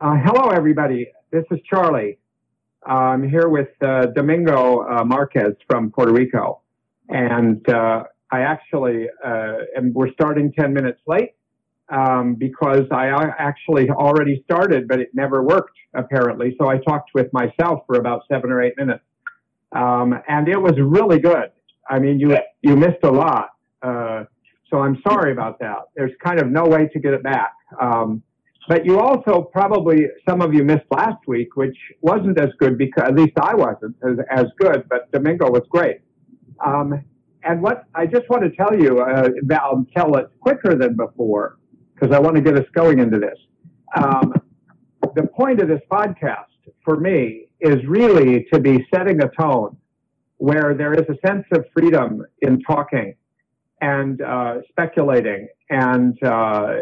Uh, hello, everybody. This is Charlie. Uh, I'm here with uh, Domingo uh, Marquez from Puerto Rico. And uh, I actually, and we're starting 10 minutes late um, because I actually already started, but it never worked, apparently. So I talked with myself for about seven or eight minutes. Um, and it was really good. I mean, you, you missed a lot. so I'm sorry about that. There's kind of no way to get it back. Um, but you also probably, some of you missed last week, which wasn't as good because, at least I wasn't as, as good, but Domingo was great. Um, and what I just want to tell you, uh, I'll tell it quicker than before because I want to get us going into this. Um, the point of this podcast for me is really to be setting a tone where there is a sense of freedom in talking and uh, speculating and uh,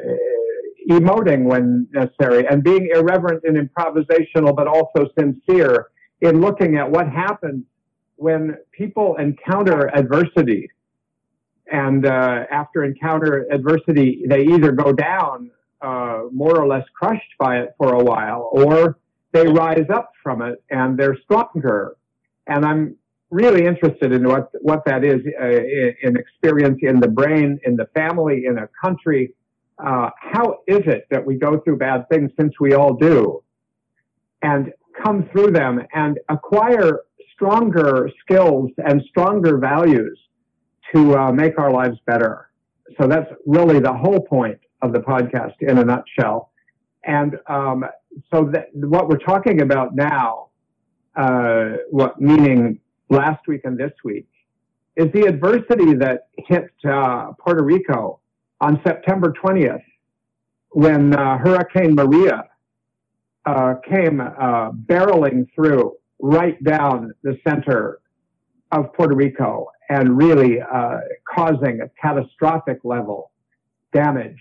emoting when necessary and being irreverent and improvisational, but also sincere in looking at what happens when people encounter adversity. And uh, after encounter adversity, they either go down uh, more or less crushed by it for a while, or they rise up from it and they're stronger. And I'm really interested in what what that is uh, in experience in the brain, in the family, in a country, uh, how is it that we go through bad things since we all do and come through them and acquire stronger skills and stronger values to uh, make our lives better. So that's really the whole point of the podcast in a nutshell. And um, so that, what we're talking about now, uh, what meaning last week and this week, is the adversity that hit uh, Puerto Rico on September 20th when uh, Hurricane Maria uh, came uh, barreling through right down the center of Puerto Rico and really uh, causing a catastrophic level damage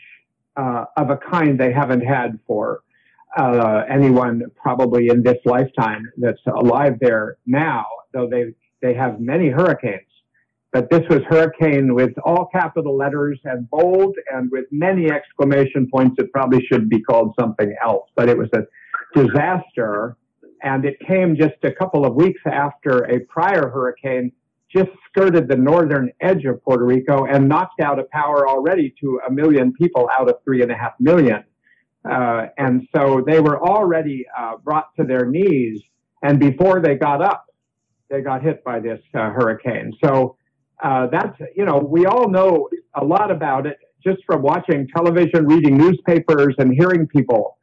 uh, of a kind they haven't had for uh, anyone probably in this lifetime that's alive there now, though they they have many hurricanes but this was hurricane with all capital letters and bold and with many exclamation points. It probably should be called something else, but it was a disaster. And it came just a couple of weeks after a prior hurricane just skirted the northern edge of Puerto Rico and knocked out a power already to a million people out of three and a half million. Uh, and so they were already uh, brought to their knees. And before they got up, they got hit by this uh, hurricane. So uh, that's, you know, we all know a lot about it just from watching television, reading newspapers, and hearing people.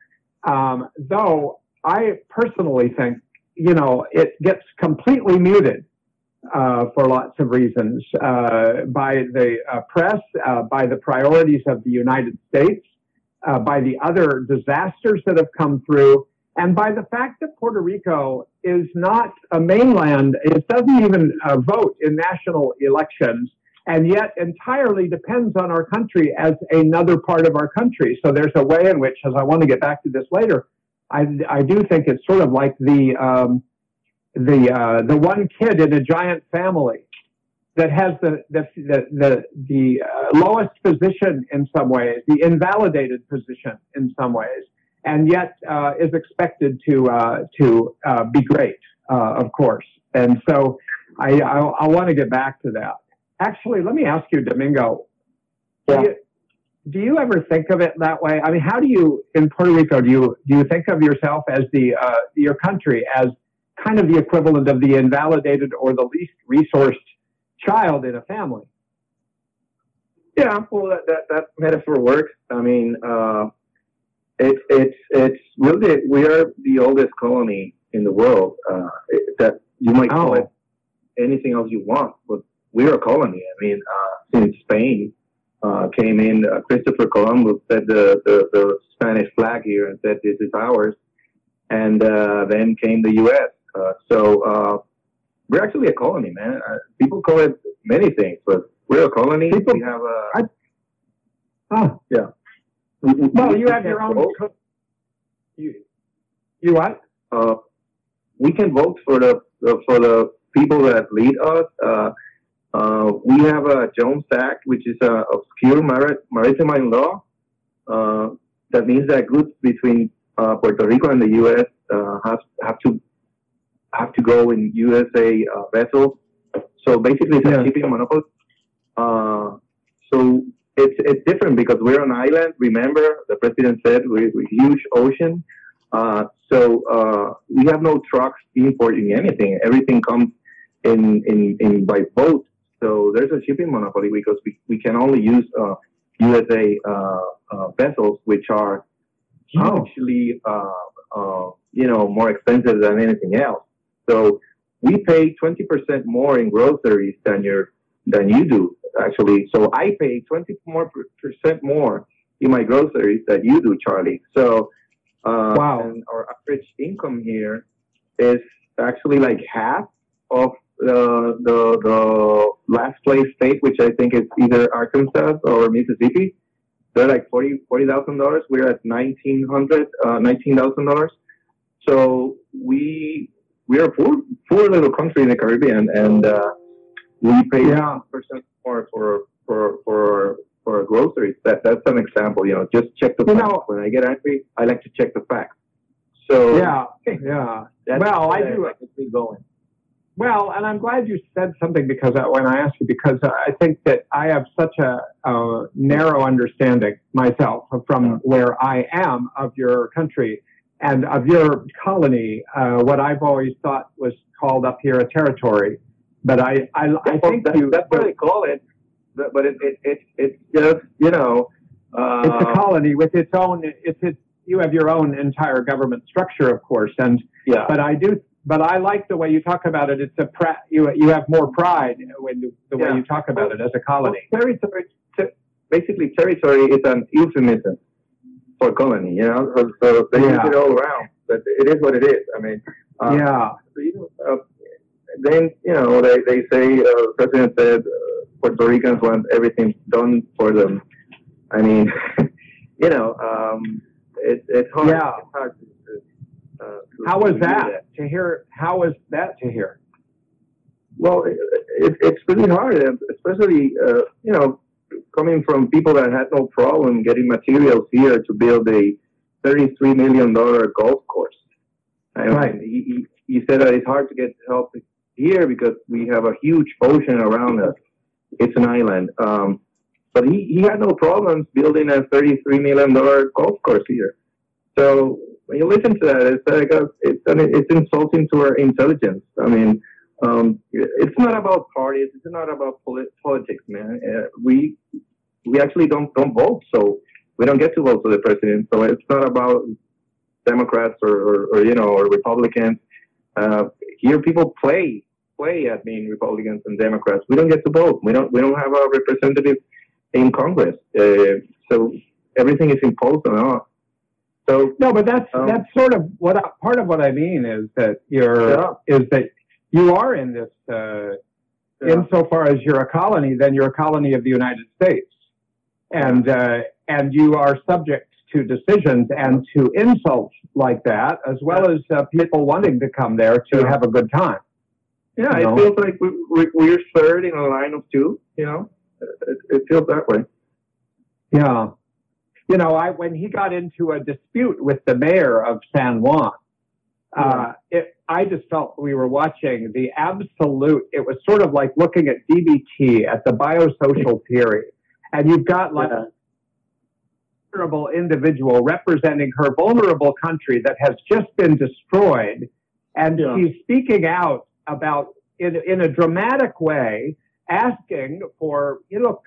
Um, though I personally think, you know, it gets completely muted uh, for lots of reasons uh, by the uh, press, uh, by the priorities of the United States, uh, by the other disasters that have come through, and by the fact that Puerto Rico is not a mainland, it doesn't even uh, vote in national elections, and yet entirely depends on our country as another part of our country. So there's a way in which, as I want to get back to this later, I, I do think it's sort of like the um, the uh, the one kid in a giant family that has the the the the, the uh, lowest position in some ways, the invalidated position in some ways and yet uh, is expected to uh, to uh, be great, uh, of course. And so I, I, I want to get back to that. Actually, let me ask you, Domingo. Yeah. Do, you, do you ever think of it that way? I mean, how do you in Puerto Rico do you do you think of yourself as the uh, your country as kind of the equivalent of the invalidated or the least resourced child in a family? Yeah, well, that, that, that metaphor works. I mean, uh, it's it's it's really we are the oldest colony in the world. Uh, that you might call oh. it anything else you want, but we're a colony. I mean, uh, since Spain uh, came in, uh, Christopher Columbus set the, the, the Spanish flag here and said this is ours, and uh, then came the U.S. Uh, so we're actually a colony, man. people call it many things, but we're a colony. People, we have a. I, oh. Yeah. Well, you have your own. You, you what? Uh, we can vote for the for the people that lead us. Uh, uh, we have a Jones Act, which is a obscure maritime law uh, that means that goods between uh, Puerto Rico and the U.S. Uh, have have to have to go in USA uh, vessels. So basically, it's Yeah. a shipping monopoly. Uh, so it's it's different because we're an island. Remember, the president said we're, we're huge ocean. Uh, so uh, we have no trucks importing anything. Everything comes in, in, in by boat. So there's a shipping monopoly because we, we can only use uh, USA uh, uh, vessels, which are hugely uh, uh, you know more expensive than anything else. So we pay 20% more in groceries than your than you do actually. So I pay 20 more percent more in my groceries than you do, Charlie. So uh, Wow. and our average income here is actually like half of the the the last place state, which I think is either Arkansas or Mississippi. They're like forty forty thousand dollars. We're at nineteen hundred, uh, nineteen thousand dollars. So we we are a poor poor little country in the Caribbean, and uh, we pay Yeah. percent more for for for for groceries. That that's an example. You know, just check the You facts. know- when I get angry, I like to check the facts. So Yeah, yeah. Well, I do- like to keep going. Well, and I'm glad you said something because I, when I asked you, because I think that I have such a, a narrow understanding myself from where I am of your country and of your colony. Uh, what I've always thought was called up here a territory, but I, I, I Well, think that- you. that's what they call it. But but it, it, it it's just you know. Uh, it's a colony with its own. It's its. You have your own entire government structure, of course, and yeah. but I do. But I like the way you talk about it. It's a pra- you you have more pride when you, the way you talk about it as a colony. territory, ter- basically, territory is an euphemism for colony. You know, so, so they use it all around. But it is what it is. I mean, uh, yeah, so, you know, uh, then you know they they say uh, president said uh, Puerto Ricans want everything done for them. I mean, you know, um, it, it's hard. Yeah. It's hard to, uh, to how was do that, to hear? How was that to hear? Well, it, it, it's really hard, especially uh, you know coming from people that had no problem getting materials here to build a thirty-three million dollar golf course. I mean, Right. He, he, he said that it's hard to get help here because we have a huge ocean around us. It's an island. Um, but he, he had no problems building a thirty-three million dollar golf course here. So when you listen to that, it's like a, it's it's insulting to our intelligence. I mean, um, it's not about parties. It's not about polit- politics, man. Uh, we we actually don't don't vote, so we don't get to vote for the president. So it's not about Democrats or, or, or you know or Republicans. Uh, here, people play play at being Republicans and Democrats. We don't get to vote. We don't we don't have a representative in Congress. Uh, so everything is imposed on us. So No, but that's Um, that's sort of what I, part of what I mean is that you're Yeah. is that you are in this. Uh, Yeah. Insofar as you're a colony, then you're a colony of the United States, and uh, and you are subject to decisions and to insults like that, as well as uh, people wanting to come there to Yeah. have a good time. Yeah, You know? it feels like we, we, we're third in a line of two. You know, it, it feels that way. Yeah. You know, I when he got into a dispute with the mayor of San Juan, uh, it, I just felt we were watching the absolute. It was sort of like looking at DBT at the biosocial theory, and you've got like Yeah. Vulnerable individual representing her vulnerable country that has just been destroyed, and Yeah. she's speaking out about in in a dramatic way, asking for you know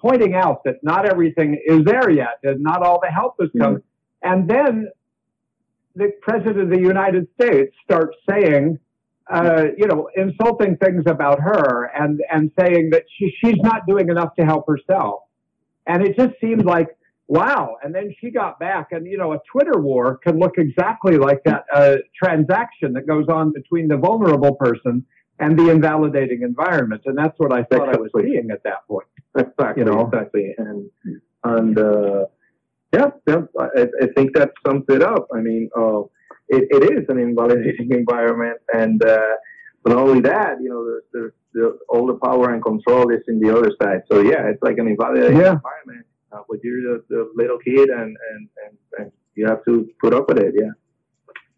pointing out that not everything is there yet, and not all the help has come. And then the president of the United States starts saying, uh, you know, insulting things about her and, and saying that she, she's not doing enough to help herself. And it just seemed like, wow. And then she got back, and, you know, a Twitter war can look exactly like that uh, transaction that goes on between the vulnerable person and the invalidating environment. And that's what I thought I was seeing at that point. Exactly. You know? exactly. And and uh, yeah, yeah, I, I think that sums it up. I mean, uh, it, it is an invalidating environment, and uh, but not only that, you know, there's, there's, the all the power and control is in the other side. So yeah, it's like an invalidating Yeah. environment. Uh, but you're the, the little kid, and and and, and you have to put up with it. Yeah.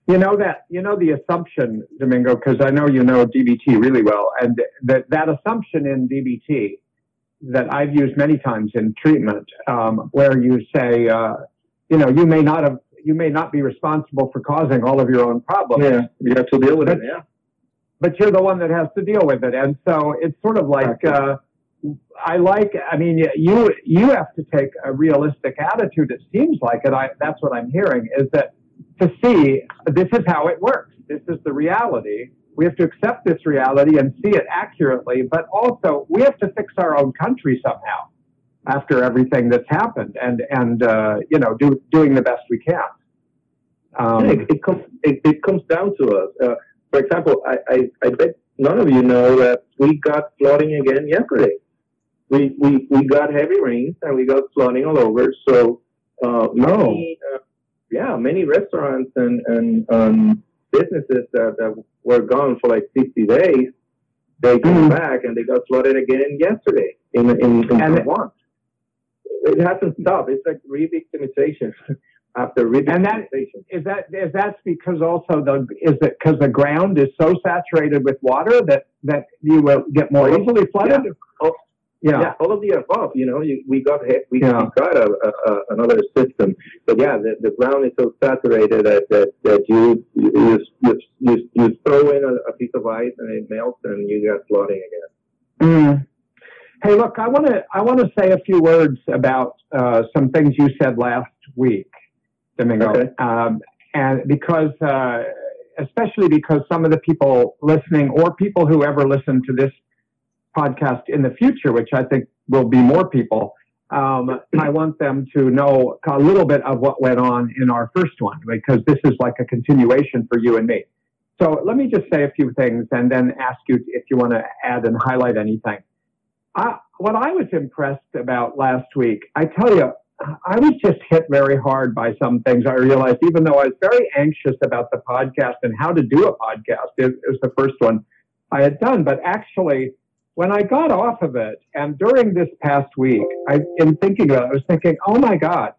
You know that you know the assumption, Domingo, because I know you know DBT really well, and that that assumption in DBT that I've used many times in treatment, um, where you say, uh, you know, you may not have, you may not be responsible for causing all of your own problems. Yeah, you have to deal with But- it. Yeah. but you're the one that has to deal with it. And so it's sort of like, uh, I like, I mean, you, you have to take a realistic attitude. It seems like it. I, that's what I'm hearing is that to see this is how it works. This is the reality. We have to accept this reality and see it accurately, but also we have to fix our own country somehow after everything that's happened and, and, uh, you know, do, doing the best we can. Um, it, it comes it, it comes down to us. Uh, for example, I, I, I bet none of you know that we got flooding again yesterday. We, we, we got heavy rains and we got flooding all over. So, uh, many, uh, yeah, many restaurants and, and um, businesses that, that were gone for like 60 days, they came Mhm. back and they got flooded again yesterday in, in, in And- San Juan. It hasn't stopped. It's like re-victimization after And that-. Is that is that because also the is it because the ground is so saturated with water that that you will get more Oh, easily flooded? Oh, Yeah. yeah, all of the above. You know, you, we got hit, we, Yeah. we got a, a, a, another system, but yeah, the, the ground is so saturated that that, that you, you you you you throw in a, piece of ice and it melts and you got flooding again. Mm. Hey, look, I want to I want to say a few words about uh, some things you said last week, Domingo, Okay. um, and because uh, especially because some of the people listening or people who ever listen to this podcast in the future, which I think will be more people, um, I want them to know a little bit of what went on in our first one because this is like a continuation for you and me. So let me just say a few things and then ask you if you want to add and highlight anything. I, what I was impressed about last week, I tell you, I was just hit very hard by some things. I realized, even though I was very anxious about the podcast and how to do a podcast, it, it was the first one I had done. But actually, when I got off of it, and during this past week, I, in thinking about it, I was thinking, oh my God,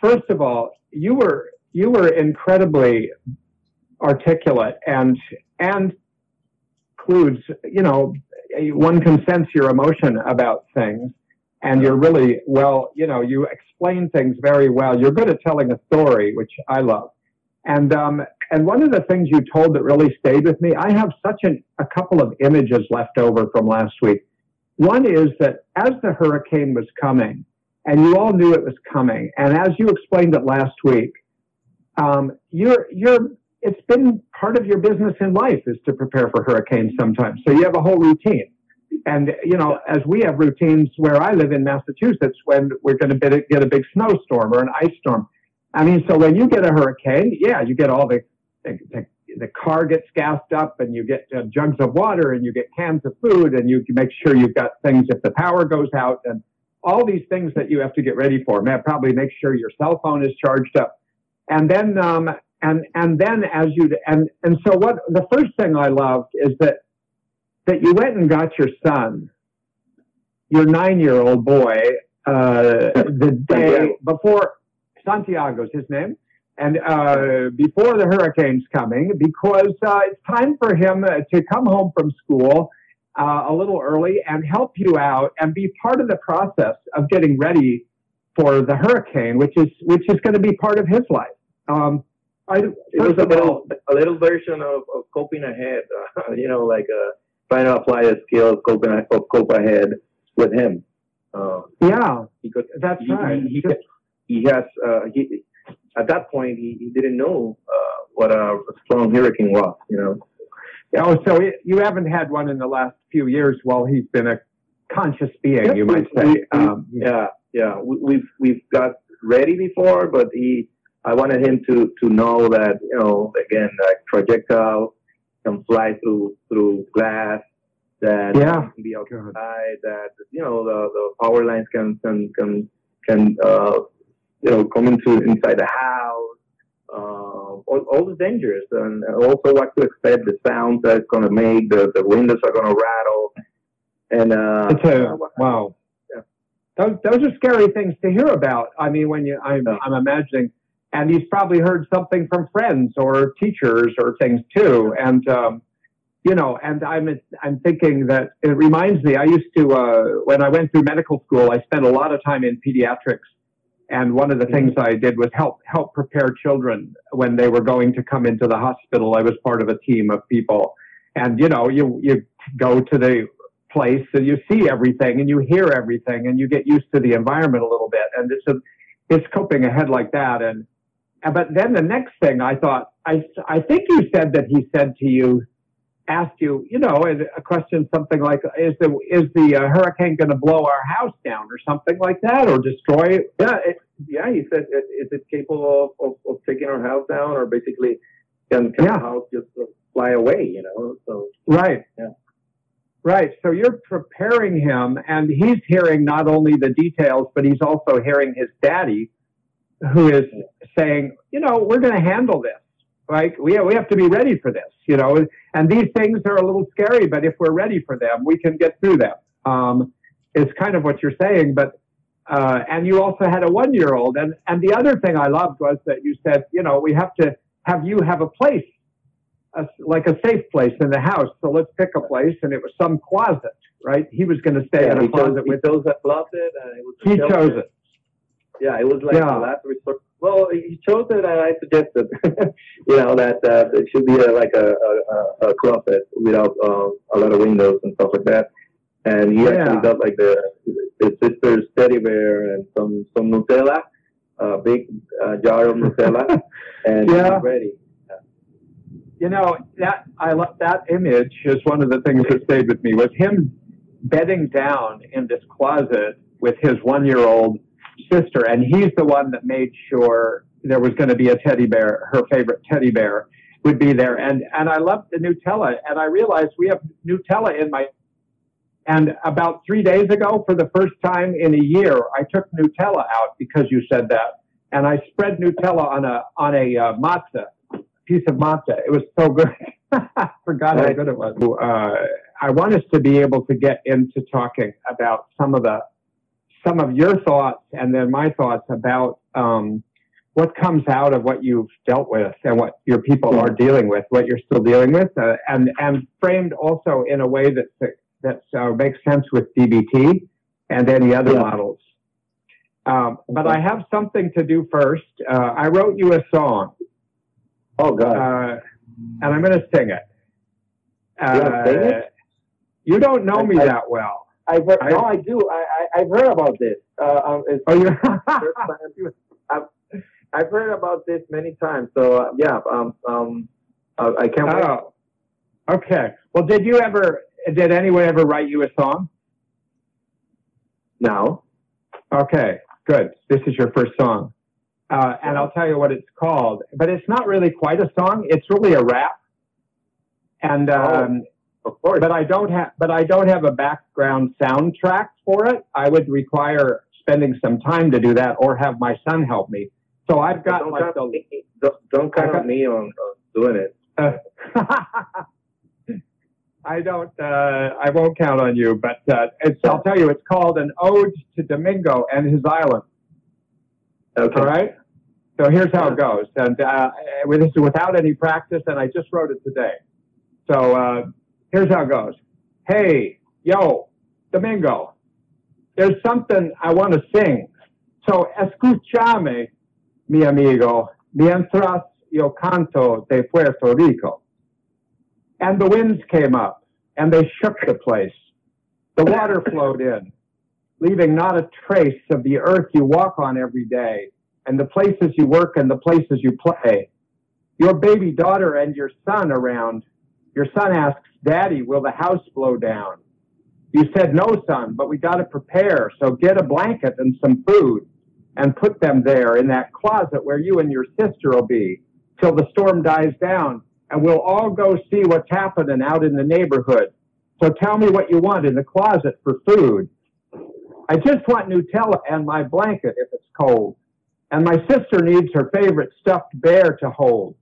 first of all, you were you were incredibly articulate and and includes, you know, one can sense your emotion about things and you're really well, you know, you explain things very well. You're good at telling a story, which I love. And um, and one of the things you told that really stayed with me, I have such an, a couple of images left over from last week. One is that as the hurricane was coming, and you all knew it was coming, and as you explained it last week, um, you're you're it's been part of your business in life is to prepare for hurricanes sometimes. So you have a whole routine. And, you know, as we have routines where I live in Massachusetts, when we're going to get a big snowstorm or an ice storm. I mean, so when you get a hurricane, yeah, you get all the, the, the car gets gassed up and you get uh, jugs of water and you get cans of food and you can make sure you've got things if the power goes out and all these things that you have to get ready for. Man, probably make sure your cell phone is charged up. And then, um, and and then as you and and so what the first thing I loved is that that you went and got your son, your nine year old boy, uh, the day before Santiago's his name, and uh, before the hurricane's coming, because uh, it's time for him uh, to come home from school uh, a little early and help you out and be part of the process of getting ready for the hurricane, which is which is going to be part of his life. Um, I, It was a little, a little version of, of coping ahead, uh, you know, like uh, trying to apply a skill of coping, of cope ahead with him. Uh, yeah, because that's he, right. he, he, he has, uh, he, at that point, he, he didn't know uh, what a strong hurricane was, you know. Oh, so it, you haven't had one in the last few years while he's been a conscious being, Yep, you might say. we- we- Um, Yeah, yeah. We, we've we've got ready before, but he, I wanted him to to know that you know again, like projectile can fly through through glass. That Yeah. can be outside. That you know the the power lines can can can can uh, you know coming to inside the house. Uh, all, all the dangers, and also what to expect. The sounds that it's going to make. The the windows are going to rattle. And uh, It's a wow. Yeah. Those, those are scary things to hear about. I mean, when you, I'm. I'm imagining and he's probably heard something from friends or teachers or things too. And um, you know, and I'm I'm thinking that it reminds me. I used to uh, when I went through medical school, I spent a lot of time in pediatrics, and one of the things I did was help help prepare children when they were going to come into the hospital. I was part of a team of people, and you know, you you go to the place and you see everything and you hear everything and you get used to the environment a little bit, and it's a it's coping ahead like that. And but then the next thing I thought, I, I think you said that he said to you, asked you, you know, a question something like, is the is the uh, hurricane going to blow our house down or something like that, or destroy it? Yeah, it, yeah. He said, is it capable of, of, of, taking our house down, or basically can, can yeah. the house just fly away? You know, so right, yeah. Right. So you're preparing him, and he's hearing not only the details, but he's also hearing his daddy, who is saying, you know, we're going to handle this. Right? We we have to be ready for this. You know, and these things are a little scary, but if we're ready for them, we can get through them. Um, it's kind of what you're saying, but uh, and you also had a one year old, and and the other thing I loved was that you said, you know, we have to have you have a place, a, like a safe place in the house. So let's pick a place, and it was some closet, right? He was going to stay yeah, in a closet chose, with. He chose that closet, and it was. He chose it. Yeah, it was like yeah. the last resort. Well, he chose it, and I suggested, you know, that uh, it should be a, like a, a, a closet without uh, a lot of windows and stuff like that. And he yeah. actually got like the his sister's teddy bear and some some Nutella, a big uh, jar of Nutella, and yeah. ready. You know that I love that image is one of the things that stayed with me was him bedding down in this closet with his one year old sister, and he's the one that made sure there was going to be a teddy bear, her favorite teddy bear would be there. And, and I loved the Nutella, and I realized we have Nutella in my, and about three days ago, for the first time in a year, I took Nutella out because you said that, and I spread Nutella on a, on a uh, matzah, piece of matzah. It was so good. I forgot how good it was. Uh, I want us to be able to get into talking about some of the some of your thoughts and then my thoughts about um, what comes out of what you've dealt with and what your people are dealing with, what you're still dealing with, uh, and and framed also in a way that that uh, makes sense with DBT and any other yeah. models. Um, but I have something to do first. Uh, I wrote you a song. Oh God! Uh, and I'm going to sing it. sing it? You don't know me I, that well. I've heard, I, no, I do. I, I, have heard about this. Uh, um, oh, you? I've, I've heard about this many times. So uh, yeah, um, um, uh, I can't. Oh, wait. okay. Well, did you ever? Did anyone ever write you a song? No. Okay, good. This is your first song, uh, and I'll tell you what it's called. But it's not really quite a song. It's really a rap. And oh. um, of course. But I don't have, but I don't have a background soundtrack for it. I would require spending some time to do that, or have my son help me. So I've got don't like the, me, don't, don't count got, me on, on doing it. Uh, I don't. Uh, I won't count on you, but uh, I'll tell you, it's called an ode to Domingo and his island. Okay. All right. So here's how it goes, and uh, this is without any practice, and I just wrote it today. So uh, Here's how it goes. Hey, yo, Domingo, there's something I want to sing. So escúchame, mi amigo, mientras yo canto de Puerto Rico. And the winds came up and they shook the place. The water flowed in, leaving not a trace of the earth you walk on every day and the places you work and the places you play. Your baby daughter and your son around. Your son asks, Daddy, will the house blow down? You said, No, son, but we got to prepare. So get a blanket and some food and put them there in that closet where you and your sister will be till the storm dies down. And we'll all go see what's happening out in the neighborhood. So tell me what you want in the closet for food. I just want Nutella and my blanket if it's cold. And my sister needs her favorite stuffed bear to hold.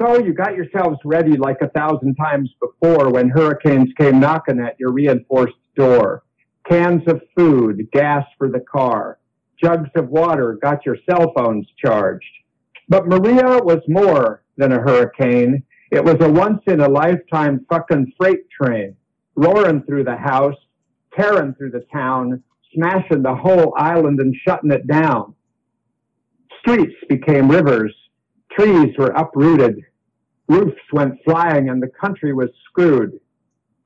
So you got yourselves ready like a thousand times before when hurricanes came knocking at your reinforced door. Cans of food, gas for the car, jugs of water got your cell phones charged. But Maria was more than a hurricane. It was a once in a lifetime fucking freight train, roaring through the house, tearing through the town, smashing the whole island and shutting it down. Streets became rivers, trees were uprooted, roofs went flying, and the country was screwed.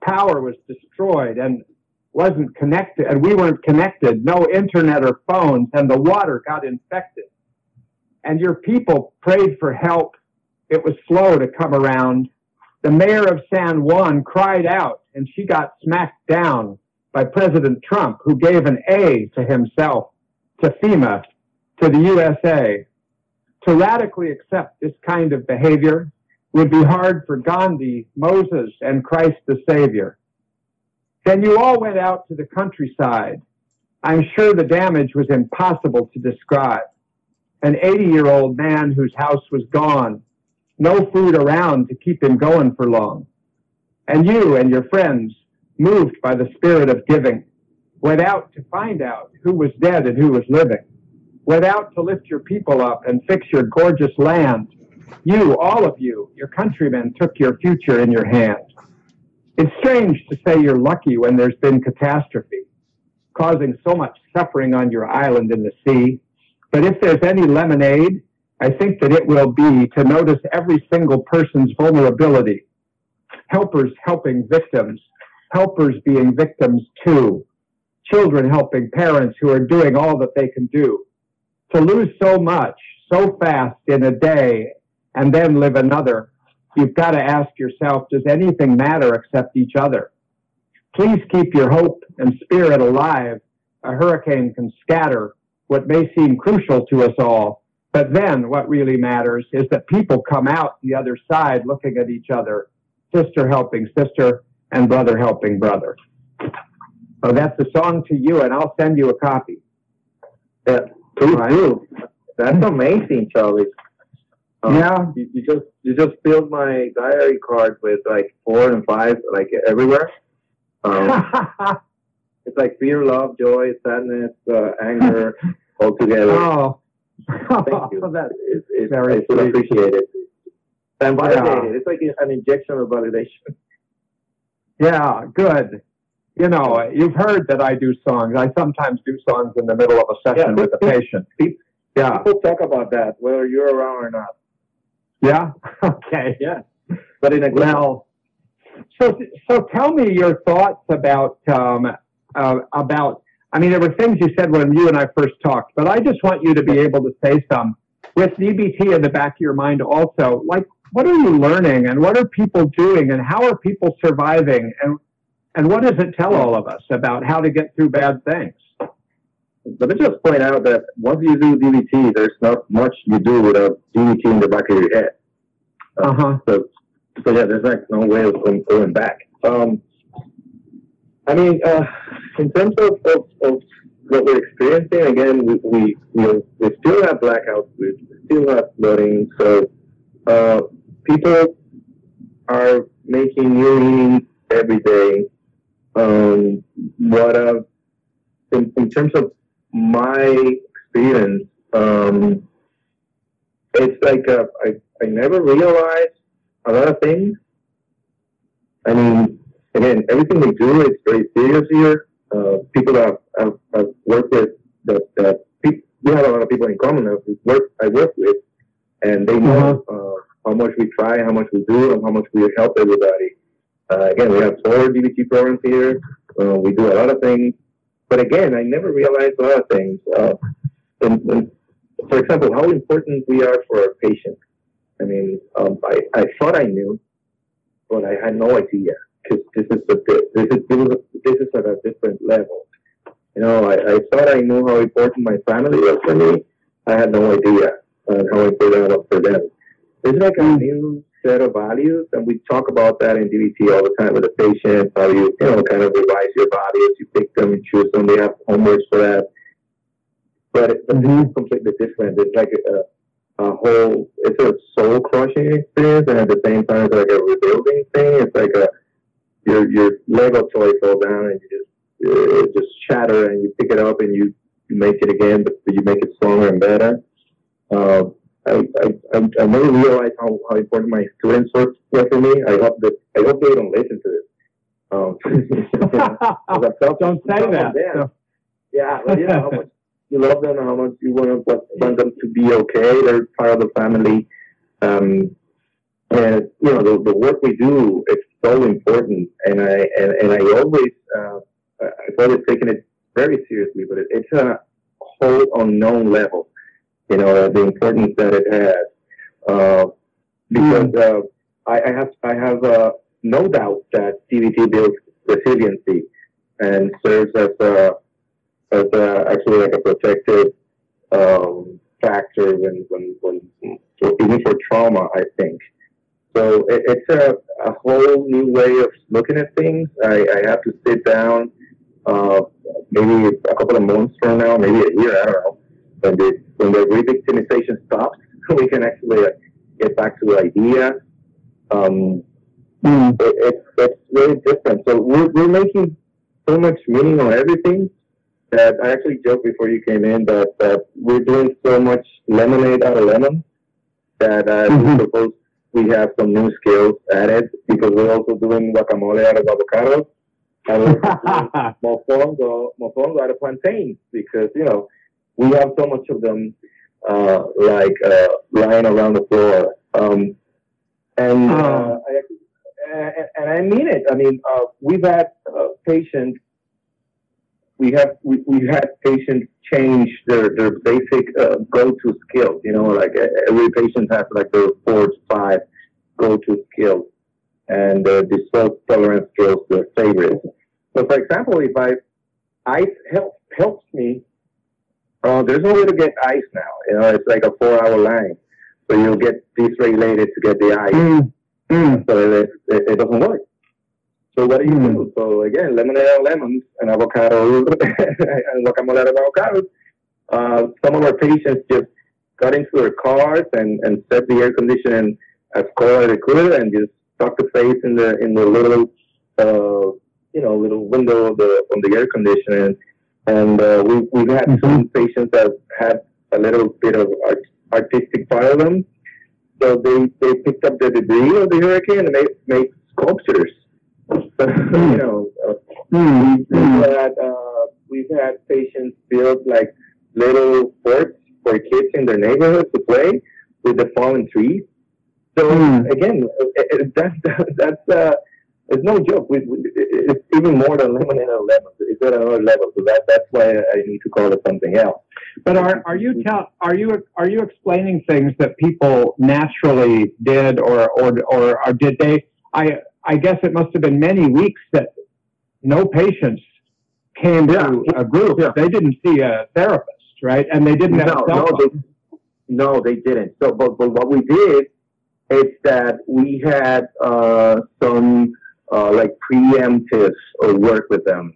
Power was destroyed and wasn't connected, and we weren't connected, no internet or phones, and the water got infected. And your people prayed for help. It was slow to come around. The mayor of San Juan cried out, and she got smacked down by President Trump, who gave an A to himself, to FEMA, to the USA. To radically accept this kind of behavior would be hard for Gandhi, Moses, and Christ the Savior. Then you all went out to the countryside. I'm sure the damage was impossible to describe. An 80 year old man whose house was gone, no food around to keep him going for long. And you and your friends, moved by the spirit of giving, went out to find out who was dead and who was living, went out to lift your people up and fix your gorgeous land. You, all of you, your countrymen, took your future in your hand. It's strange to say you're lucky when there's been catastrophe, causing so much suffering on your island in the sea. But if there's any lemonade, I think that it will be to notice every single person's vulnerability. Helpers helping victims, helpers being victims too, children helping parents who are doing all that they can do. To lose so much so fast in a day and then live another, you've got to ask yourself, does anything matter except each other? Please keep your hope and spirit alive. A hurricane can scatter what may seem crucial to us all, but then what really matters is that people come out the other side looking at each other, sister helping sister, and brother helping brother. So that's a song to you, and I'll send you a copy. Please Right. do. That's amazing, Charlie. Um, Yeah. You, you just you just filled my diary card with like four and five, like everywhere. Um, it's like fear, love, joy, sadness, uh, anger, all together. oh, Thank you. that, It's, it's, Very I feel sweet. appreciated. And Yeah. validated. It's like an injection of validation. yeah, good. You know, you've heard that I do songs. I sometimes do songs in the middle of a session Yeah. with a patient. Yeah. People talk about that, whether you're around or not. Yeah. Okay. Yeah. But in a Well, so so tell me your thoughts about um, uh, about. I mean, there were things you said when you and I first talked, but I just want you to be able to say some with DBT in the back of your mind. Also, like, what are you learning, and what are people doing, and how are people surviving, and and what does it tell all of us about how to get through bad things? Let me just point out that once you do DBT, there's not much you do without DBT in the back of your head. Uh huh. So, so yeah, there's like no way of going, going back. Um, I mean, uh, in terms of, of, of what we're experiencing, again, we, we, we, we still have blackouts, we still have flooding, so uh, people are making new meanings every day. Um, what uh, in, in terms of my experience, um, it's like uh, I, I never realized a lot of things. I mean, again, everything we do is very serious here. Uh, people that I've, I've worked with, that, that pe- we have a lot of people in common that work, I work with, and they know uh, how much we try, how much we do, and how much we help everybody. Uh, again, we have four DBT programs here. Uh, we do a lot of things. But again, I never realized a lot of things. Uh, and, and for example, how important we are for our patients. I mean, um, I, I thought I knew, but I had no idea because this is a, this is this is, this is at a different level. You know, I, I thought I knew how important my family was for me. I had no idea uh, how important I was for them. It's like a new set of values, and we talk about that in DBT all the time with the patients. How you you know kind of revise your values, you pick them, you choose them. They have homework for that. But, it, but this is completely different. It's like a, a whole, it's a soul crushing experience, and at the same time, it's like a rebuilding thing. It's like a your your Lego toy fall down and you just uh, just shatter, and you pick it up and you you make it again, but you make it stronger and better. Uh, I, I, I, I never realized how, how important my students were for me. I hope that I hope they don't listen to this. Um, don't say that. Yeah, but you know how much you love them and how much you want, want them to be okay. They're part of the family. Um, and you know the, the work we do it's so important and i and, and i always uh, i've always taken it very seriously but it, it's a whole unknown level you know the importance that it has uh, because mm. uh, I, I, have i have uh, no doubt that CBT builds resiliency and serves as a as a, actually like a protective um, factor when when when even for trauma i think so it, it's a, a whole new way of looking at things. I, I have to sit down, uh, maybe a couple of months from now, maybe a year, I don't know, when the, when the re-victimization stops, we can actually uh, get back to the idea. Um, mm. it, it, it's really different. So we're, we're making so much meaning on everything that I actually joked before you came in that, that we're doing so much lemonade out of lemon that uh, mm-hmm. we're supposed we have some new skills added because we're also doing guacamole out of avocado and we're mofongo, mofongo out of plantains because, you know, we have so much of them uh, like uh, lying around the floor. Um, and, uh, I, and I mean it. I mean, uh, we've had uh, patients we have we, we had patients change their their basic uh, go-to skills. You know, like every patient has like their four to five go-to skills, and uh, the self-tolerance skills their favorites. So, for example, if I ice help, helps me, uh, there's no way to get ice now. You know, it's like a four-hour line, so you'll get dysregulated to get the ice. Mm. Mm. So it, it, it doesn't work. So what do you mm. do? So again, lemonade out lemons and avocado and guacamole out of avocados. Uh, some of our patients just got into their cars and, and set the air conditioning as cold as they could and just stuck the face in the in the little uh, you know little window of the on the air conditioning. And uh, we we've had mm-hmm. some patients that had a little bit of art, artistic them. So they, they picked up the debris of the hurricane and they made sculptures you know, uh, mm-hmm. we've had uh, we've had patients build like little forts for kids in their neighborhood to play with the fallen trees. So mm. again, it, it, that's that's uh, it's no joke. We, we, it's even more than lemon and a lemon. At another level. So that that's why I need to call it something else. But are are you tell are you are you explaining things that people naturally did or or or, or did they? I I guess it must have been many weeks that no patients came yeah. to a group. Yeah. They didn't see a therapist, right? And they didn't have no, no, they, no, they didn't. So, but, but what we did is that we had uh, some uh, like preemptive work with them.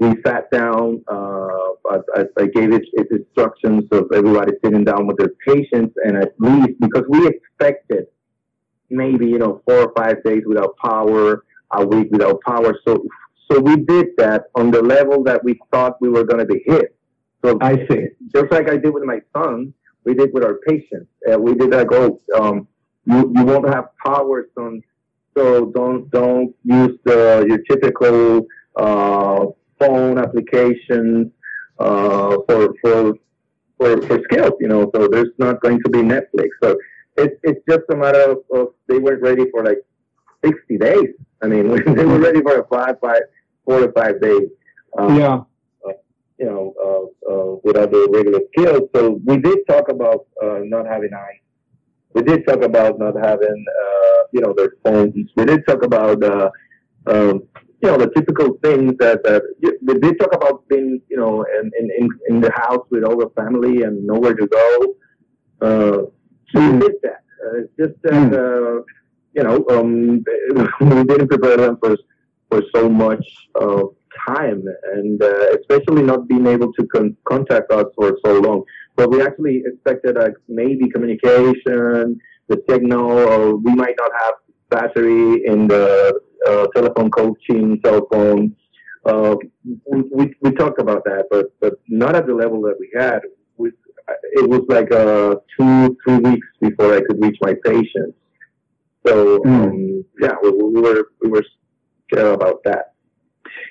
We sat down. Uh, I, I, gave it, it instructions of everybody sitting down with their patients, and at least because we expected maybe you know four or five days without power, a week without power. So so we did that on the level that we thought we were going to be hit. So I see. Just like I did with my son, we did with our patients. Uh, we did that. Go. Um, you you won't have power soon, so don't don't use the your typical uh, phone applications uh, for for for for skills. You know, so there's not going to be Netflix. So it's it's just a matter of, of they weren't ready for like 60 days. I mean, they were ready for a five, five, four to five days. Um, yeah. Uh, you know, uh, uh, without the regular skills. So we did talk about uh, not having eyes. We did talk about not having, uh, you know, their phones. We did talk about, uh, um, you know, the typical things that, that did talk about being, you know, in, in, in the house with all the family and nowhere to go. So we did that. Uh, it's just that, hmm. uh, you know, um, we didn't prepare them for, for so much uh, time and uh, especially not being able to con- contact us for so long. But we actually expected like maybe communication, the signal, or we might not have battery in the uh, telephone coaching cell phone. uh, we, we we talked about that, but but not at the level that we had. We, it was like uh, two three weeks before I could reach my patients. So um, yeah, we, we were we were scared about that.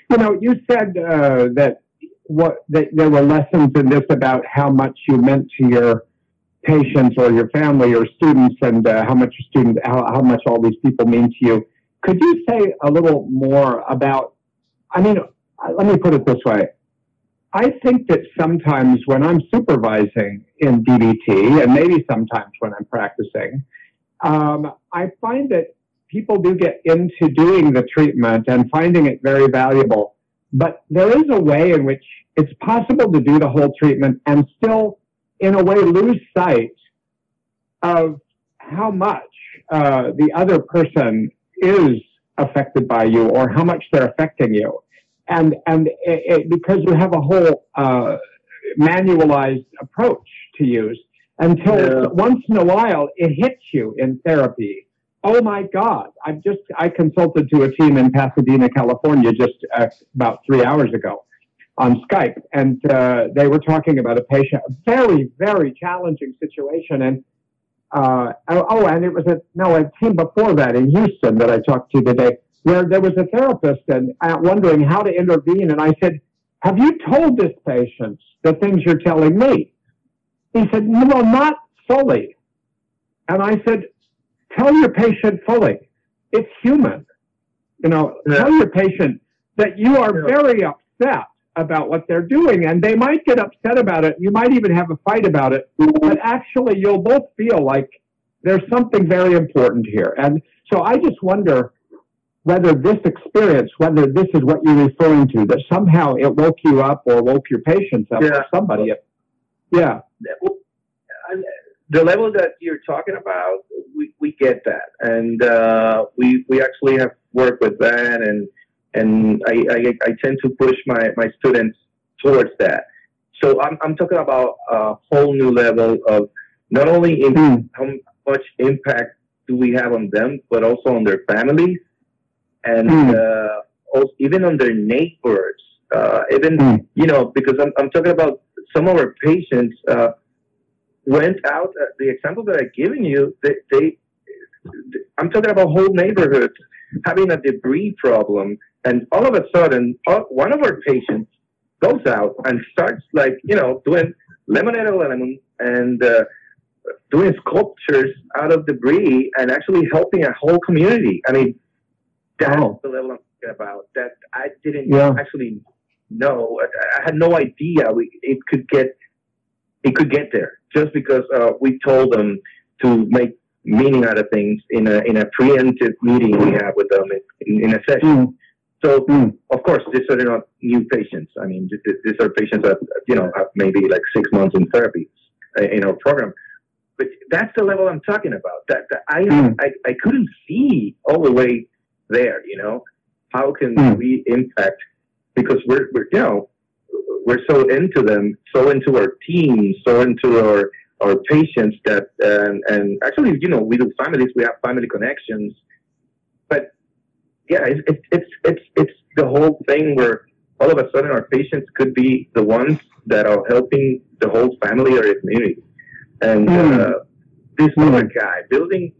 You know, you said uh, that what that there were lessons in this about how much you meant to your patients or your family or students, and uh, how much students how, how much all these people mean to you. Could you say a little more about? I mean, let me put it this way. I think that sometimes when I'm supervising in DBT, and maybe sometimes when I'm practicing, um, I find that people do get into doing the treatment and finding it very valuable. But there is a way in which it's possible to do the whole treatment and still, in a way, lose sight of how much uh, the other person is affected by you or how much they're affecting you. And, and it, it, because you have a whole uh, manualized approach to use until yeah. once in a while it hits you in therapy. Oh my God. I've just, I consulted to a team in Pasadena, California just uh, about three hours ago on Skype. And uh, they were talking about a patient, a very, very challenging situation. And uh, oh, oh, and it was a no a team before that in Houston that I talked to today, where there was a therapist and uh, wondering how to intervene. And I said, "Have you told this patient the things you're telling me?" He said, "No, not fully." And I said, "Tell your patient fully. It's human. You know, yeah. tell your patient that you are yeah. very upset about what they're doing. And they might get upset about it. You might even have a fight about it. But actually, you'll both feel like there's something very important here. And so I just wonder whether this experience, whether this is what you're referring to, that somehow it woke you up or woke your patients up yeah. or somebody. Yeah. The level that you're talking about, we, we get that. And uh, we, we actually have worked with that and and I, I, I tend to push my, my students towards that. So I'm, I'm talking about a whole new level of not only in mm. how much impact do we have on them, but also on their families and mm. uh, also even on their neighbors. Uh, even mm. you know because I'm, I'm talking about some of our patients uh, went out. Uh, the example that I've given you, they, they I'm talking about whole neighborhoods having a debris problem and all of a sudden, uh, one of our patients goes out and starts like, you know, doing lemonade lemon and uh, doing sculptures out of debris and actually helping a whole community. I mean, that's the level I'm talking about that I didn't yeah. actually know. I, I, had no idea we, it could get, it could get there just because uh, we told them to make meaning out of things in a, in a preemptive meeting we have with them in, in a session. Mm. So, mm. of course, these are not new patients. I mean, these are patients that, you know, have maybe like six months in therapy uh, in our program. But that's the level I'm talking about. That, that I, mm. I, I couldn't see all the way there, you know. How can mm. we impact? Because we're, we're, you know, we're so into them, so into our team, so into our, our patients that, and, and actually, you know, we do families, we have family connections yeah, it's, it's it's it's the whole thing where all of a sudden our patients could be the ones that are helping the whole family or the community. And mm. uh, this mm. other guy building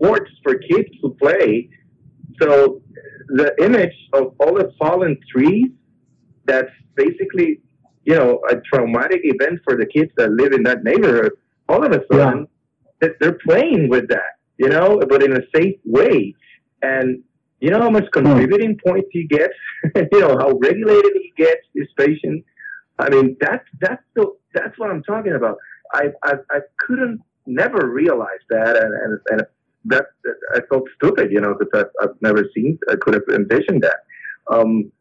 courts for kids to play. So the image of all the fallen trees, that's basically, you know, a traumatic event for the kids that live in that neighborhood. All of a sudden, yeah. they're playing with that, you know, but in a safe way. And you know how much contributing points he gets? you know, how regulated he gets his patient. I mean, that's, that's the, that's what I'm talking about. I, I, I couldn't never realize that. And, and, and that, that I felt stupid, you know, because I've, I've never seen, I could have envisioned that. Um,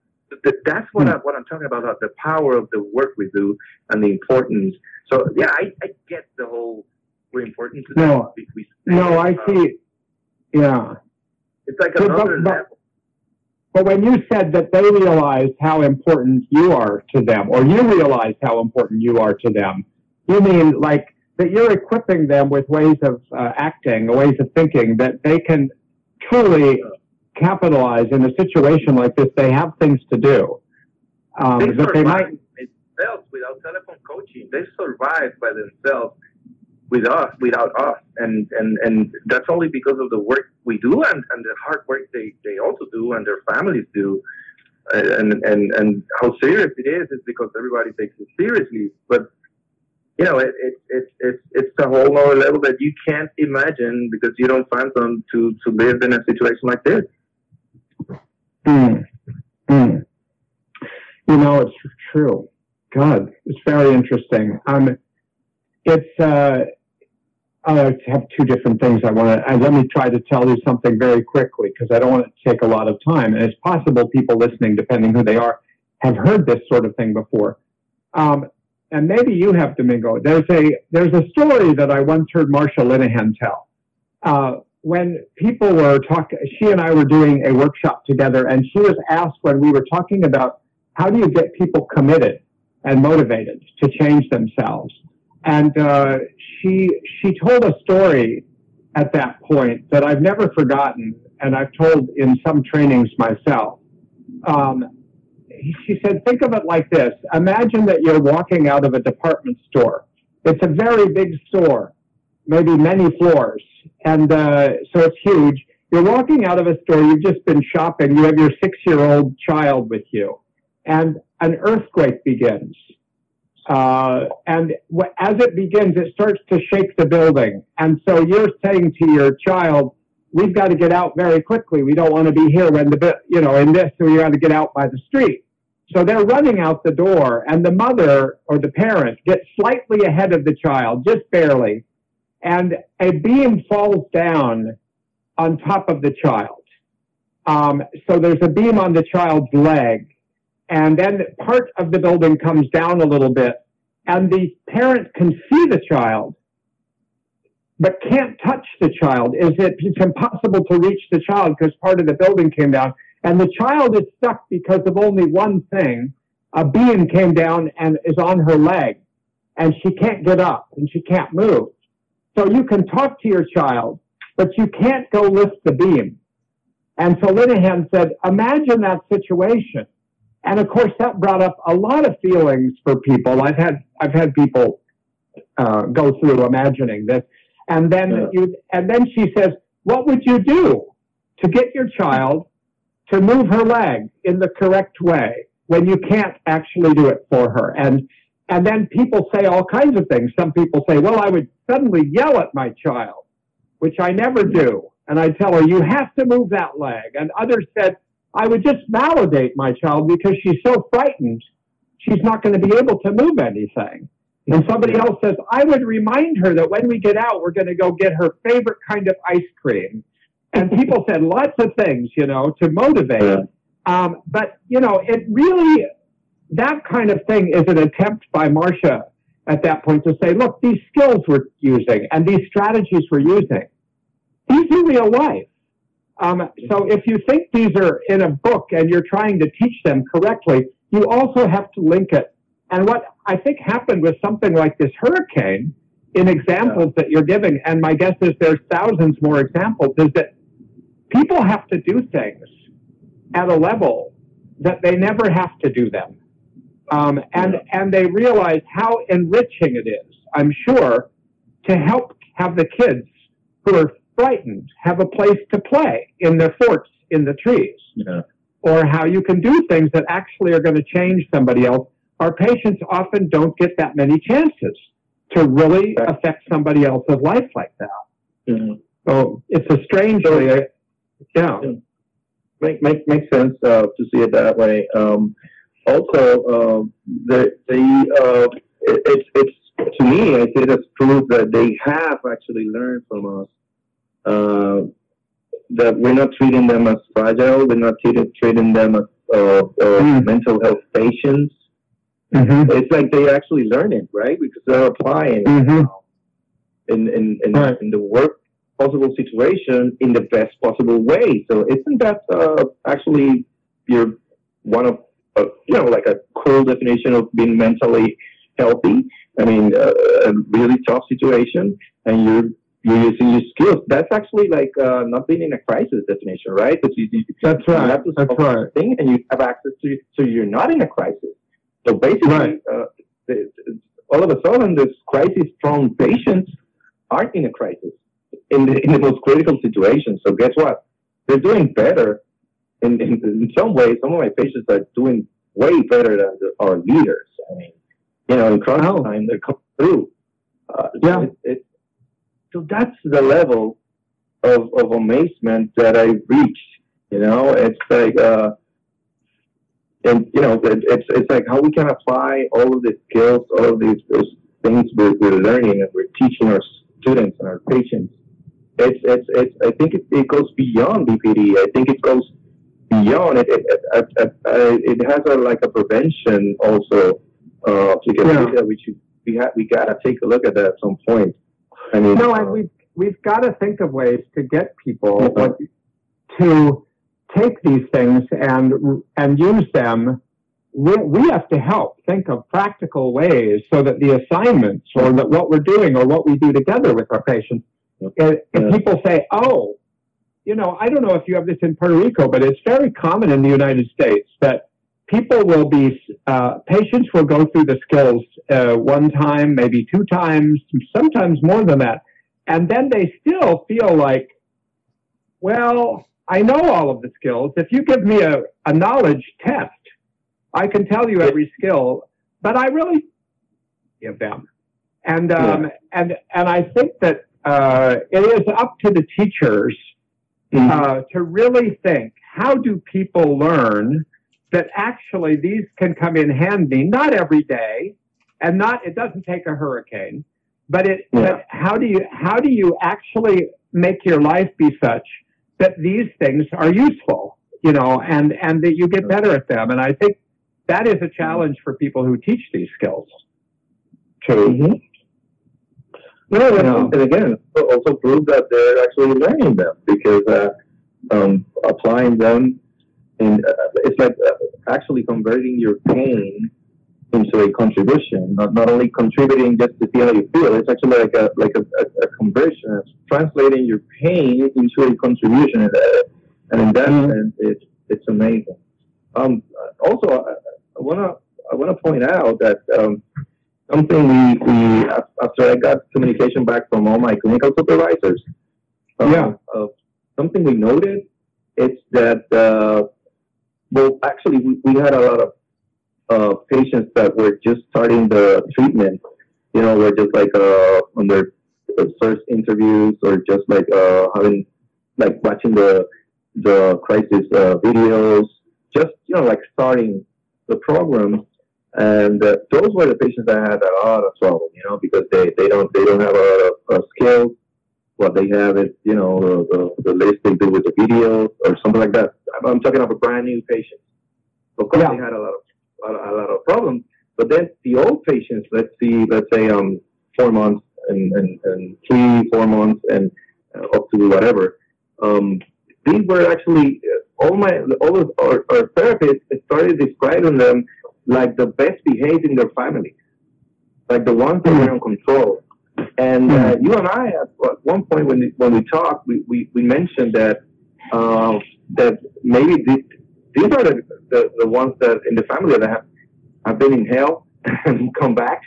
that's what. I, what I'm talking about, the power of the work we do and the importance. So yeah, I, I get the whole we're important to no, we, we no, I see. Yeah, it's like another but, but, but when you said that they realized how important you are to them, or you realized how important you are to them, you mean like that you're equipping them with ways of uh, acting, ways of thinking that they can truly capitalize in a situation like this. They have things to do. Um, they that they might themselves without telephone coaching. They survive by themselves with us, without us, and and and that's only because of the work we do and, and the hard work they they also do and their families do. And and and how serious it is is because everybody takes it seriously. But you know, it, it, it, it's it's a whole other level that you can't imagine because you don't find them to, to live in a situation like this. Mm. Mm. You know, it's true. God, it's very interesting. Um, it's uh, I have two different things I want to. let me try to tell you something very quickly because I don't want to take a lot of time. And it's possible people listening, depending who they are, have heard this sort of thing before. Um, and maybe you have, Domingo. There's a there's a story that I once heard Marsha Linehan tell. Uh, when people were talking, she and I were doing a workshop together, and she was asked when we were talking about how do you get people committed and motivated to change themselves. And uh, she she told a story at that point that I've never forgotten, and I've told in some trainings myself. Um, she said, think of it like this. Imagine that you're walking out of a department store. It's a very big store, maybe many floors, and uh, so it's huge. You're walking out of a store. You've just been shopping. You have your six-year-old child with you, and an earthquake begins uh, and w- as it begins, it starts to shake the building. And so you're saying to your child, we've got to get out very quickly. We don't want to be here when the, you know, in this, so we got to get out by the street. So they're running out the door, and the mother or the parent gets slightly ahead of the child, just barely, and a beam falls down on top of the child. Um, so there's a beam on the child's leg, and then part of the building comes down a little bit and the parent can see the child but can't touch the child. Is it it's impossible to reach the child because part of the building came down. And the child is stuck because of only one thing. A beam came down and is on her leg and she can't get up and she can't move. So you can talk to your child but you can't go lift the beam. And so linehan said imagine that situation and of course, that brought up a lot of feelings for people. I've had I've had people uh, go through imagining this, and then yeah. you and then she says, "What would you do to get your child to move her leg in the correct way when you can't actually do it for her?" And and then people say all kinds of things. Some people say, "Well, I would suddenly yell at my child," which I never do, and I tell her, "You have to move that leg." And others said I would just validate my child because she's so frightened, she's not going to be able to move anything. And somebody else says, I would remind her that when we get out, we're going to go get her favorite kind of ice cream. And people said lots of things, you know, to motivate. Yeah. Um, but, you know, it really, that kind of thing is an attempt by Marsha at that point to say, look, these skills we're using and these strategies we're using, these are real life. Um, so if you think these are in a book and you're trying to teach them correctly, you also have to link it. And what I think happened with something like this hurricane, in examples yeah. that you're giving, and my guess is there's thousands more examples, is that people have to do things at a level that they never have to do them. Um, and, yeah. and they realize how enriching it is, I'm sure, to help have the kids who are frightened have a place to play in their forts in the trees. Yeah. Or how you can do things that actually are going to change somebody else. Our patients often don't get that many chances to really affect somebody else's life like that. Mm-hmm. So it's a strange so, way. Yeah. Make, make, makes sense uh, to see it that way. Um, also, uh, the, the, uh, it, it's, it's, to me, I it as proof that they have actually learned from us uh, that we're not treating them as fragile. We're not treating, treating them as uh, uh, mm. mental health patients. Mm-hmm. It's like they actually learn it, right? Because they're applying mm-hmm. in in in, right. in, the worst possible situation in the best possible way. So isn't that uh, actually your one of uh, you know like a cool definition of being mentally healthy? I mean, uh, a really tough situation, and you're you're using your skills. That's actually like uh, not being in a crisis destination, right? You, you, that's right. You have to that's right. Thing and you have access to, so you're not in a crisis. So basically, right. uh, the, all of a sudden, this crisis-prone patients aren't in a crisis in the, in the most critical situations. So guess what? They're doing better. In, in, in some ways, some of my patients are doing way better than the, our leaders. I mean, you know, in crunch oh. time, they're coming through. Uh, yeah. It, it, so that's the level of, of amazement that I reached. You know, it's like, uh, and you know, it, it's it's like how we can apply all of these skills, all of these, these things we're, we're learning and we're teaching our students and our patients. It's it's it's. I think it, it goes beyond BPD. I think it goes beyond it. It, it, it, it has a like a prevention also uh, yeah. which We have we gotta take a look at that at some point. I mean, no, and we've we've got to think of ways to get people uh-huh. to take these things and and use them. We, we have to help think of practical ways so that the assignments or that what we're doing or what we do together with our patients. If, if people say, "Oh, you know, I don't know if you have this in Puerto Rico, but it's very common in the United States that people will be, uh, patients will go through the skills uh, one time, maybe two times, sometimes more than that. And then they still feel like, well, I know all of the skills. If you give me a, a knowledge test, I can tell you every skill, but I really give them. And, um, yeah. and, and I think that uh, it is up to the teachers mm-hmm. uh, to really think how do people learn that actually these can come in handy, not every day, and not it doesn't take a hurricane, but it yeah. but how do you how do you actually make your life be such that these things are useful, you know, and and that you get better at them. And I think that is a challenge for people who teach these skills. True. Mm-hmm. No, and, and again, also prove that they're actually learning them because uh, um, applying them and uh, it's like uh, actually converting your pain into a contribution, not, not only contributing just to see how you feel. It's actually like a like a, a, a conversion, it's translating your pain into a contribution, and, uh, and in that mm-hmm. sense, it's it's amazing. Um, also, I, I wanna I wanna point out that um, something we we after I got communication back from all my clinical supervisors, um, yeah, something we noted it's that uh, well, actually, we, we had a lot of uh, patients that were just starting the treatment. You know, we're just like uh, on their first interviews or just like uh, having like watching the the crisis uh, videos, just you know, like starting the program. And uh, those were the patients that had a lot of trouble, you know, because they, they don't they don't have a lot of uh, skills. What they have is, you know, the, the, the list they do with the videos or something like that. I'm talking about brand new patients. Of course, yeah. they had a lot of a, a, lot of problems. But then the old patients, let's see, let's say um four months and, and, and three, four months, and uh, up to whatever. Um, these were actually uh, all my all of our, our therapists started describing them like the best behaved in their families, like the ones that were in control. And uh, hmm. you and I, at one point when we, when we talked, we, we, we mentioned that uh, that maybe these, these are the, the, the ones that in the family that have, have been in hell and come back.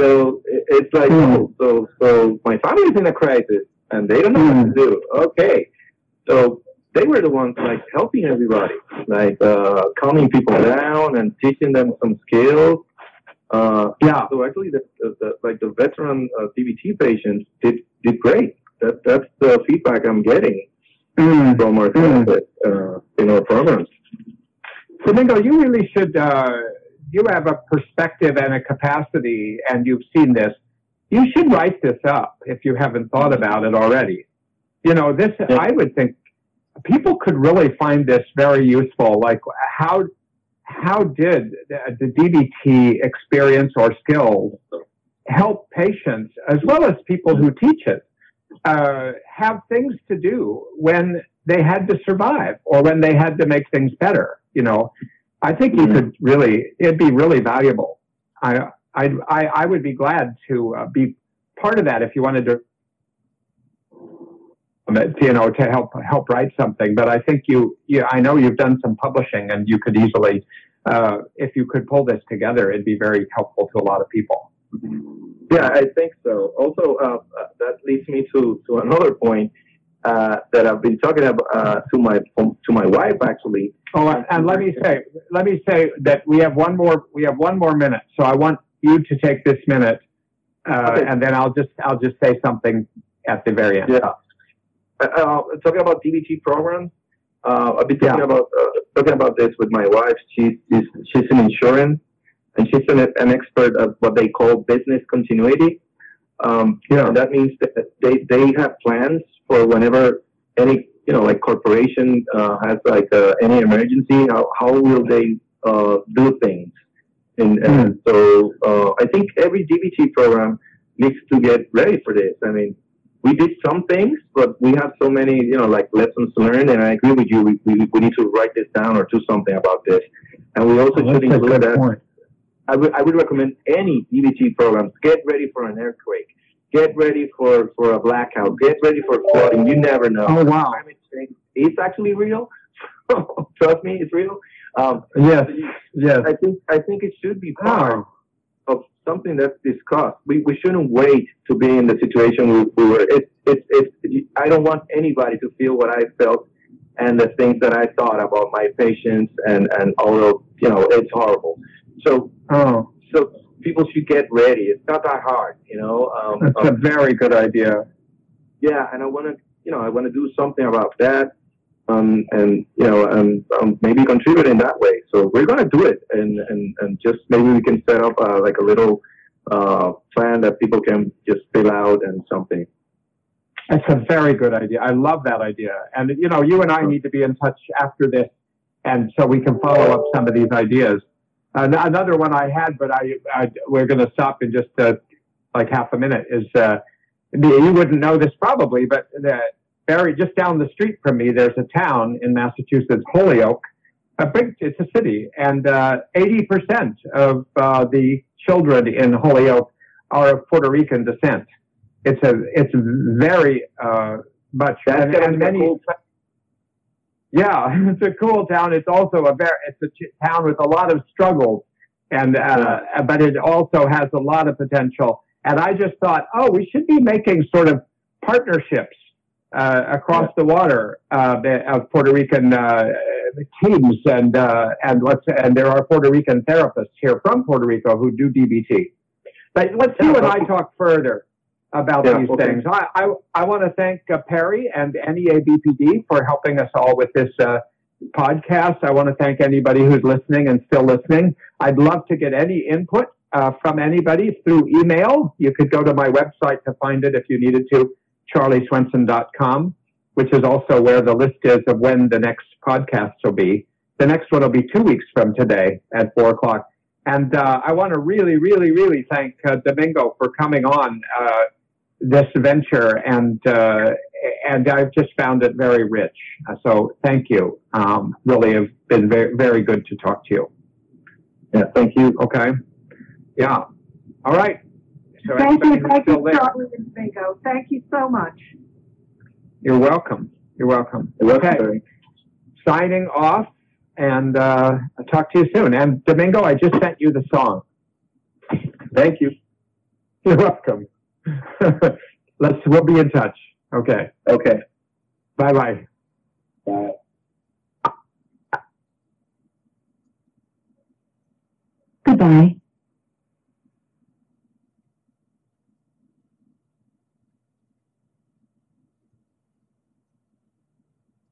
So it's like, mm. oh, so, so my family is in a crisis and they don't know what to hmm. do. Okay. So they were the ones like helping everybody, like uh, calming people down and teaching them some skills. Uh, yeah. So actually, the, the, the like the veteran uh, DBT patients did did great. That that's the feedback I'm getting mm. from our mm. uh, in our programs. Domingo, you really should. Uh, you have a perspective and a capacity, and you've seen this. You should write this up if you haven't thought about it already. You know, this. Yeah. I would think people could really find this very useful. Like how how did the DBT experience or skills help patients as well as people who teach it uh, have things to do when they had to survive or when they had to make things better. You know, I think you could really, it'd be really valuable. I, I, I, I would be glad to uh, be part of that if you wanted to you know, to help help write something. But I think you, you I know you've done some publishing, and you could easily, uh, if you could pull this together, it'd be very helpful to a lot of people. Yeah, I think so. Also, uh, uh that leads me to, to another point uh, that I've been talking about uh, to my to my wife actually. Oh, and let me say, let me say that we have one more we have one more minute, so I want you to take this minute, uh, okay. and then I'll just I'll just say something at the very end. Yeah, uh, uh, talking about DBT programs. I've been talking yeah. about talking about this with my wife. She's she's, she's in insurance, and she's an, an expert of what they call business continuity. Um, yeah. That means that they, they have plans for whenever any, you know, like corporation uh, has like uh, any emergency, how, how will they uh, do things? And, and mm. so uh, I think every DBT program needs to get ready for this. I mean, we did some things, but we have so many, you know, like lessons learned. And I agree with you. We, we, we need to write this down or do something about this. And we also oh, should include that. Point. I would, I would recommend any DBT programs. Get ready for an earthquake. Get ready for, for a blackout. Get ready for flooding. You never know. Oh, wow. It's actually real. Trust me, it's real. Um, yes, yes. I think I think it should be part something that's discussed. We, we shouldn't wait to be in the situation we, we were. It's it's it's. I don't want anybody to feel what I felt and the things that I thought about my patients and and all of you know it's horrible. So, oh. so people should get ready. It's not that hard, you know. Um, That's um, a very good idea. Yeah, and I want to, you know, I want to do something about that, um, and you know, and um, maybe contribute in that way. So we're gonna do it, and and and just maybe we can set up uh, like a little uh, plan that people can just fill out and something. That's a very good idea. I love that idea. And you know, you and I need to be in touch after this, and so we can follow up some of these ideas another one I had, but I, I we're going to stop in just uh, like half a minute. Is uh, you wouldn't know this probably, but the, very just down the street from me, there's a town in Massachusetts, Holyoke. A big, it's a city, and uh, 80% of uh, the children in Holyoke are of Puerto Rican descent. It's a, it's very uh, much, and, and many. Cool yeah, it's a cool town. It's also a very, it's a ch- town with a lot of struggles, and uh, yeah. but it also has a lot of potential. And I just thought, oh, we should be making sort of partnerships uh, across the water uh, of Puerto Rican uh, teams, and uh, and let's and there are Puerto Rican therapists here from Puerto Rico who do DBT. But let's you and I talk further about yeah, these okay. things. I, I, I want to thank uh, Perry and NEABPD for helping us all with this uh, podcast. I want to thank anybody who's listening and still listening. I'd love to get any input uh, from anybody through email. You could go to my website to find it if you needed to, charlieswenson.com, which is also where the list is of when the next podcast will be. The next one will be two weeks from today at four o'clock. And uh, I want to really, really, really thank uh, Domingo for coming on. Uh, this venture, and uh, and I've just found it very rich. So thank you. Um, really have been very very good to talk to you. Yeah, thank you. Okay. Yeah. All right. So thank you, thank you, Charlie and Bingo. Thank you so much. You're welcome. You're welcome. You're welcome. Okay. Signing off, and uh, I'll talk to you soon. And Domingo, I just sent you the song. Thank you. You're welcome. Let's we'll be in touch. Okay. Okay. Bye-bye. Bye. Goodbye.